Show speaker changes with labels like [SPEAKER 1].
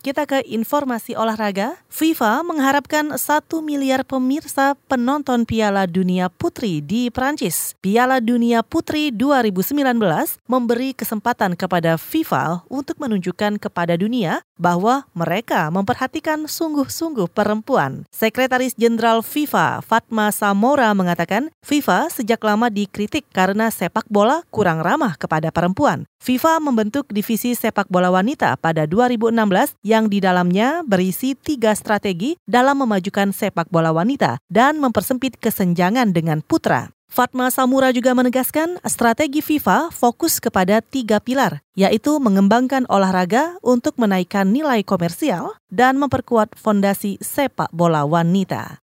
[SPEAKER 1] Kita ke informasi olahraga. FIFA mengharapkan 1 miliar pemirsa penonton Piala Dunia Putri di Prancis. Piala Dunia Putri 2019 memberi kesempatan kepada FIFA untuk menunjukkan kepada dunia bahwa mereka memperhatikan sungguh-sungguh perempuan. Sekretaris Jenderal FIFA Fatma Samora mengatakan FIFA sejak lama dikritik karena sepak bola kurang ramah kepada perempuan. FIFA membentuk divisi sepak bola wanita pada 2016 yang di dalamnya berisi tiga strategi dalam memajukan sepak bola wanita dan mempersempit kesenjangan dengan putra. Fatma Samura juga menegaskan strategi FIFA fokus kepada tiga pilar, yaitu mengembangkan olahraga untuk menaikkan nilai komersial dan memperkuat fondasi sepak bola wanita.